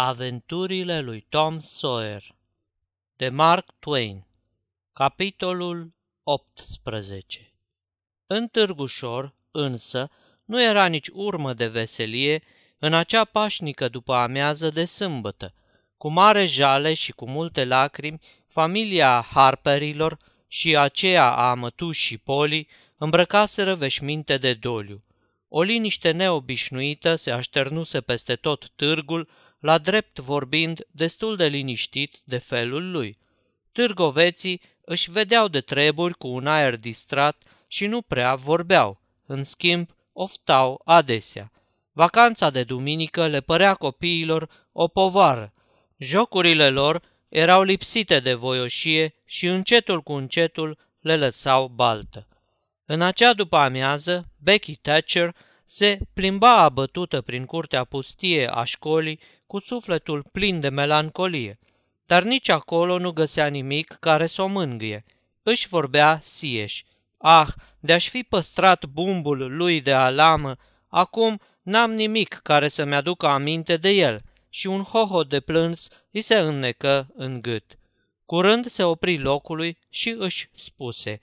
Aventurile lui Tom Sawyer de Mark Twain Capitolul 18 În Târgușor, însă, nu era nici urmă de veselie în acea pașnică după amiază de sâmbătă. Cu mare jale și cu multe lacrimi, familia Harperilor și aceea a mătușii Poli îmbrăcaseră veșminte de doliu. O liniște neobișnuită se așternuse peste tot târgul, la drept vorbind, destul de liniștit de felul lui. Târgoveții își vedeau de treburi cu un aer distrat și nu prea vorbeau. În schimb, oftau adesea. Vacanța de duminică le părea copiilor o povară. Jocurile lor erau lipsite de voioșie și încetul cu încetul le lăsau baltă. În acea după amiază, Becky Thatcher se plimba abătută prin curtea pustie a școlii cu sufletul plin de melancolie, dar nici acolo nu găsea nimic care să o mângâie. Își vorbea sieș. Ah, de-aș fi păstrat bumbul lui de alamă, acum n-am nimic care să-mi aducă aminte de el și un hoho de plâns îi se înnecă în gât. Curând se opri locului și își spuse,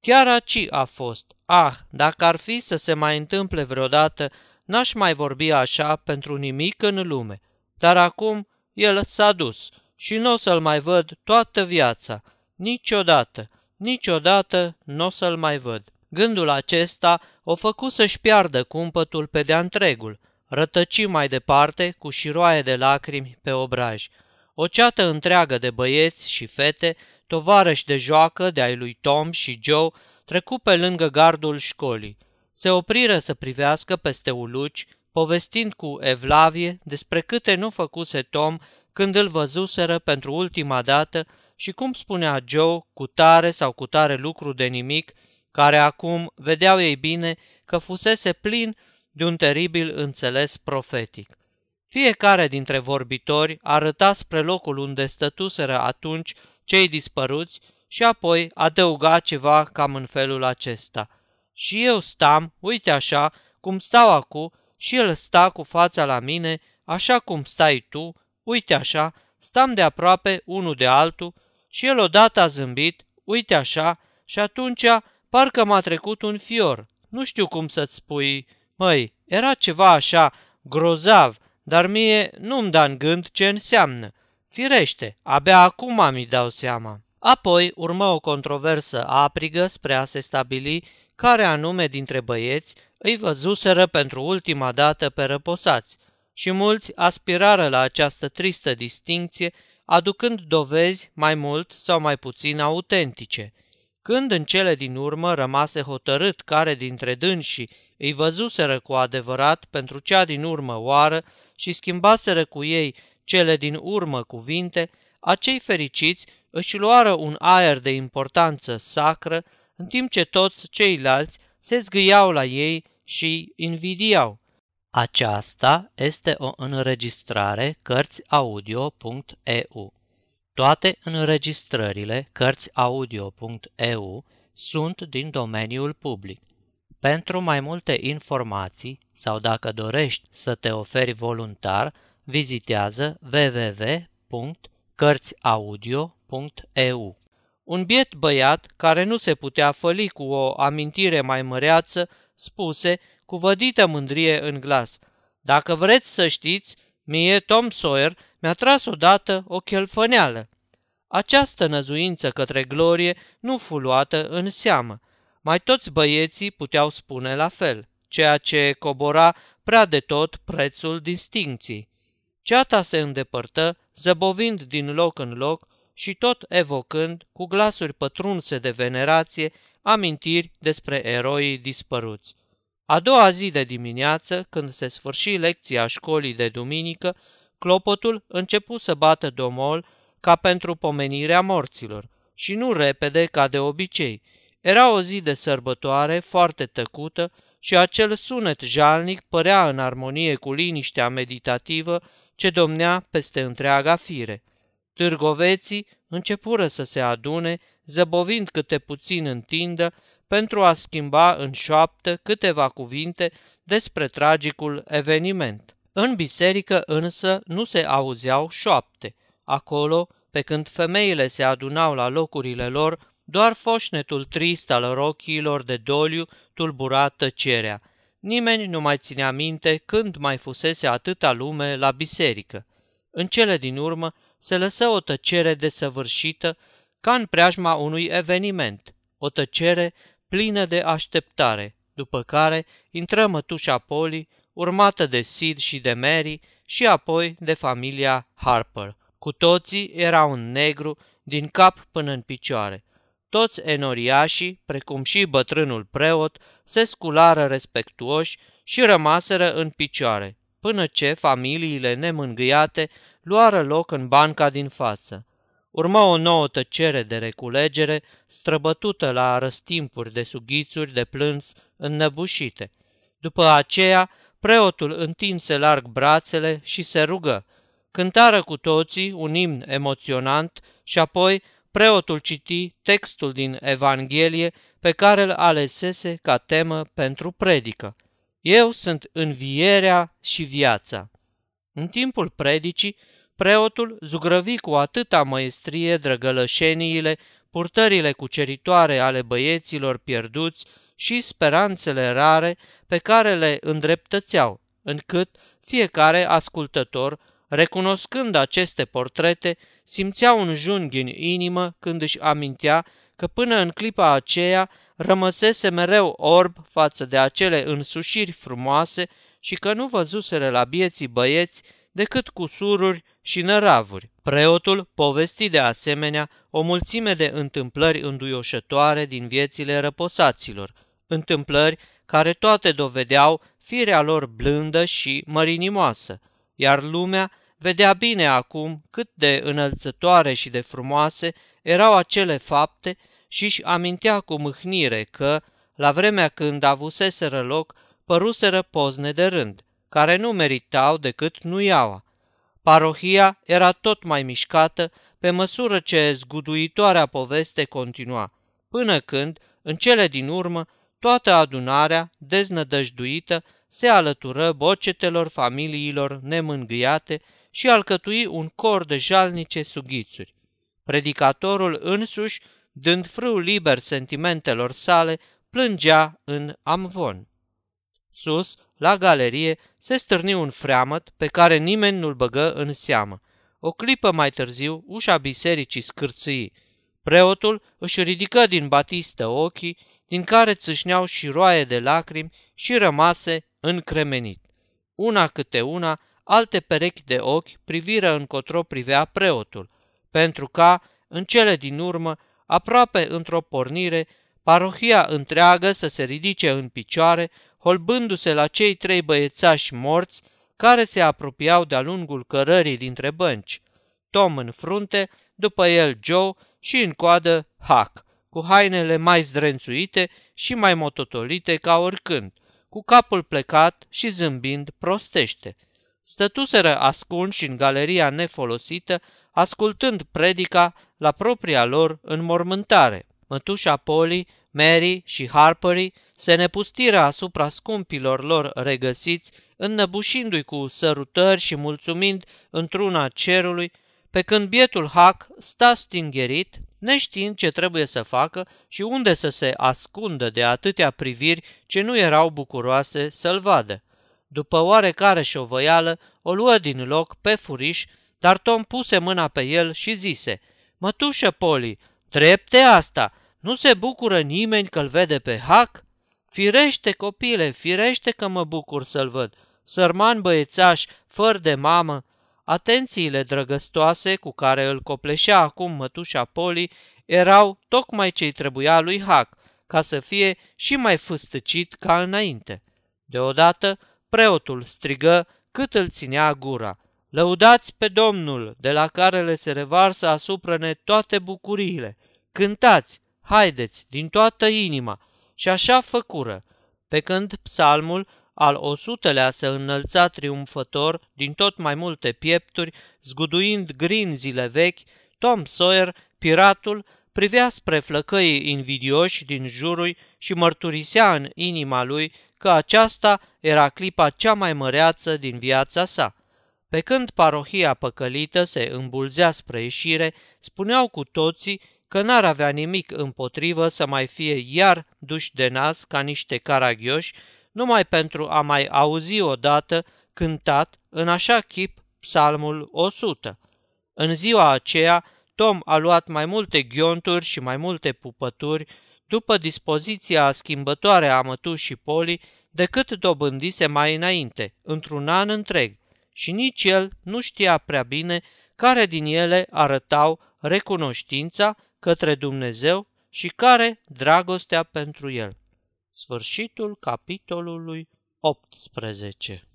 chiar aci a fost, ah, dacă ar fi să se mai întâmple vreodată, n-aș mai vorbi așa pentru nimic în lume. Dar acum el s-a dus și nu o să-l mai văd toată viața. Niciodată, niciodată nu o să-l mai văd. Gândul acesta o făcu să-și piardă cumpătul pe de-a întregul. Rătăci mai departe cu șiroaie de lacrimi pe obraj. O ceată întreagă de băieți și fete, tovarăși de joacă de ai lui Tom și Joe, trecu pe lângă gardul școlii. Se opriră să privească peste uluci, povestind cu Evlavie despre câte nu făcuse Tom când îl văzuseră pentru ultima dată și cum spunea Joe cu tare sau cu tare lucru de nimic, care acum vedeau ei bine că fusese plin de un teribil înțeles profetic. Fiecare dintre vorbitori arăta spre locul unde stătuseră atunci cei dispăruți și apoi adăuga ceva cam în felul acesta. Și eu stam, uite așa, cum stau acum, și el sta cu fața la mine, așa cum stai tu, uite așa, stam de aproape unul de altul și el odată a zâmbit, uite așa, și atunci parcă m-a trecut un fior. Nu știu cum să-ți spui, măi, era ceva așa grozav, dar mie nu-mi da în gând ce înseamnă. Firește, abia acum mi dau seama. Apoi urmă o controversă aprigă spre a se stabili care anume dintre băieți îi văzuseră pentru ultima dată pe răposați și mulți aspirară la această tristă distinție, aducând dovezi mai mult sau mai puțin autentice. Când în cele din urmă rămase hotărât care dintre dânsii îi văzuseră cu adevărat pentru cea din urmă oară și schimbaseră cu ei cele din urmă cuvinte, acei fericiți își luară un aer de importanță sacră, în timp ce toți ceilalți se zgâiau la ei și invidiau. Aceasta este o înregistrare Cărțiaudio.eu. Toate înregistrările Cărțiaudio.eu sunt din domeniul public. Pentru mai multe informații sau dacă dorești să te oferi voluntar, vizitează www.cărțiaudio.eu. Un biet băiat, care nu se putea făli cu o amintire mai măreață, spuse, cu vădită mândrie în glas, Dacă vreți să știți, mie Tom Sawyer mi-a tras odată o chelfăneală. Această năzuință către glorie nu fu luată în seamă. Mai toți băieții puteau spune la fel, ceea ce cobora prea de tot prețul distincției. Ceata se îndepărtă, zăbovind din loc în loc, și tot evocând, cu glasuri pătrunse de venerație, amintiri despre eroii dispăruți. A doua zi de dimineață, când se sfârși lecția școlii de duminică, clopotul începu să bată domol ca pentru pomenirea morților și nu repede ca de obicei. Era o zi de sărbătoare foarte tăcută și acel sunet jalnic părea în armonie cu liniștea meditativă ce domnea peste întreaga fire. Târgoveții începură să se adune, zăbovind câte puțin în tindă, pentru a schimba în șoaptă câteva cuvinte despre tragicul eveniment. În biserică însă nu se auzeau șoapte. Acolo, pe când femeile se adunau la locurile lor, doar foșnetul trist al rochiilor de doliu tulbura tăcerea. Nimeni nu mai ținea minte când mai fusese atâta lume la biserică. În cele din urmă se lăsă o tăcere desăvârșită ca în preajma unui eveniment, o tăcere plină de așteptare, după care intră mătușa Polly, urmată de Sid și de Mary și apoi de familia Harper. Cu toții erau în negru, din cap până în picioare. Toți enoriașii, precum și bătrânul preot, se sculară respectuoși și rămaseră în picioare, până ce familiile nemângâiate luară loc în banca din față. Urmă o nouă tăcere de reculegere, străbătută la răstimpuri de sughițuri de plâns înnăbușite. După aceea, preotul întinse larg brațele și se rugă. Cântară cu toții un imn emoționant și apoi preotul citi textul din Evanghelie pe care îl alesese ca temă pentru predică. Eu sunt învierea și viața. În timpul predicii, preotul zugrăvi cu atâta măestrie drăgălășeniile, purtările cuceritoare ale băieților pierduți și speranțele rare pe care le îndreptățeau, încât fiecare ascultător, recunoscând aceste portrete, simțea un junghi în inimă când își amintea că până în clipa aceea rămăsese mereu orb față de acele însușiri frumoase și că nu văzuseră la bieții băieți decât cu sururi și năravuri. Preotul povesti de asemenea o mulțime de întâmplări înduioșătoare din viețile răposaților, întâmplări care toate dovedeau firea lor blândă și mărinimoasă, iar lumea vedea bine acum cât de înălțătoare și de frumoase erau acele fapte și își amintea cu mâhnire că, la vremea când avuseseră loc, păruseră pozne de rând, care nu meritau decât nuiaua. Parohia era tot mai mișcată pe măsură ce zguduitoarea poveste continua, până când, în cele din urmă, toată adunarea, deznădăjduită, se alătură bocetelor familiilor nemângâiate și alcătui un cor de jalnice sughițuri. Predicatorul însuși, dând frâu liber sentimentelor sale, plângea în amvon. Sus, la galerie, se stârni un freamăt pe care nimeni nu-l băgă în seamă. O clipă mai târziu, ușa bisericii scârțâi. Preotul își ridică din batistă ochii, din care țâșneau și roaie de lacrimi și rămase încremenit. Una câte una, alte perechi de ochi priviră încotro privea preotul, pentru ca, în cele din urmă, aproape într-o pornire, parohia întreagă să se ridice în picioare, holbându-se la cei trei băiețași morți care se apropiau de-a lungul cărării dintre bănci. Tom în frunte, după el Joe și în coadă Huck, cu hainele mai zdrențuite și mai mototolite ca oricând, cu capul plecat și zâmbind prostește. Stătuseră ascunși în galeria nefolosită, ascultând predica la propria lor înmormântare. Mătușa Polly, Mary și Harpery se nepustiră asupra scumpilor lor regăsiți, înnăbușindu-i cu sărutări și mulțumind într-una cerului, pe când bietul Hac sta stingherit, neștiind ce trebuie să facă și unde să se ascundă de atâtea priviri ce nu erau bucuroase să-l vadă. După oarecare șovăială, o luă din loc pe furiș, dar Tom puse mâna pe el și zise, Mătușă Poli, drepte asta, nu se bucură nimeni că-l vede pe Hac? Firește, copile, firește că mă bucur să-l văd. Sărman băiețaș, fără de mamă. Atențiile drăgăstoase cu care îl copleșea acum mătușa Poli erau tocmai ce-i trebuia lui Hac, ca să fie și mai fâstăcit ca înainte. Deodată, preotul strigă cât îl ținea gura. Lăudați pe Domnul, de la care le se revarsă asupra ne toate bucuriile. Cântați, haideți, din toată inima, și așa făcură, pe când psalmul al o sutelea se înălța triumfător din tot mai multe piepturi, zguduind grinzile vechi, Tom Sawyer, piratul, privea spre flăcăii invidioși din jurul și mărturisea în inima lui că aceasta era clipa cea mai măreață din viața sa. Pe când parohia păcălită se îmbulzea spre ieșire, spuneau cu toții că n-ar avea nimic împotrivă să mai fie iar duși de nas ca niște caragioși, numai pentru a mai auzi odată cântat în așa chip psalmul 100. În ziua aceea, Tom a luat mai multe ghionturi și mai multe pupături după dispoziția schimbătoare a mătușii Poli decât dobândise mai înainte, într-un an întreg, și nici el nu știa prea bine care din ele arătau recunoștința către Dumnezeu și care dragostea pentru el. Sfârșitul capitolului 18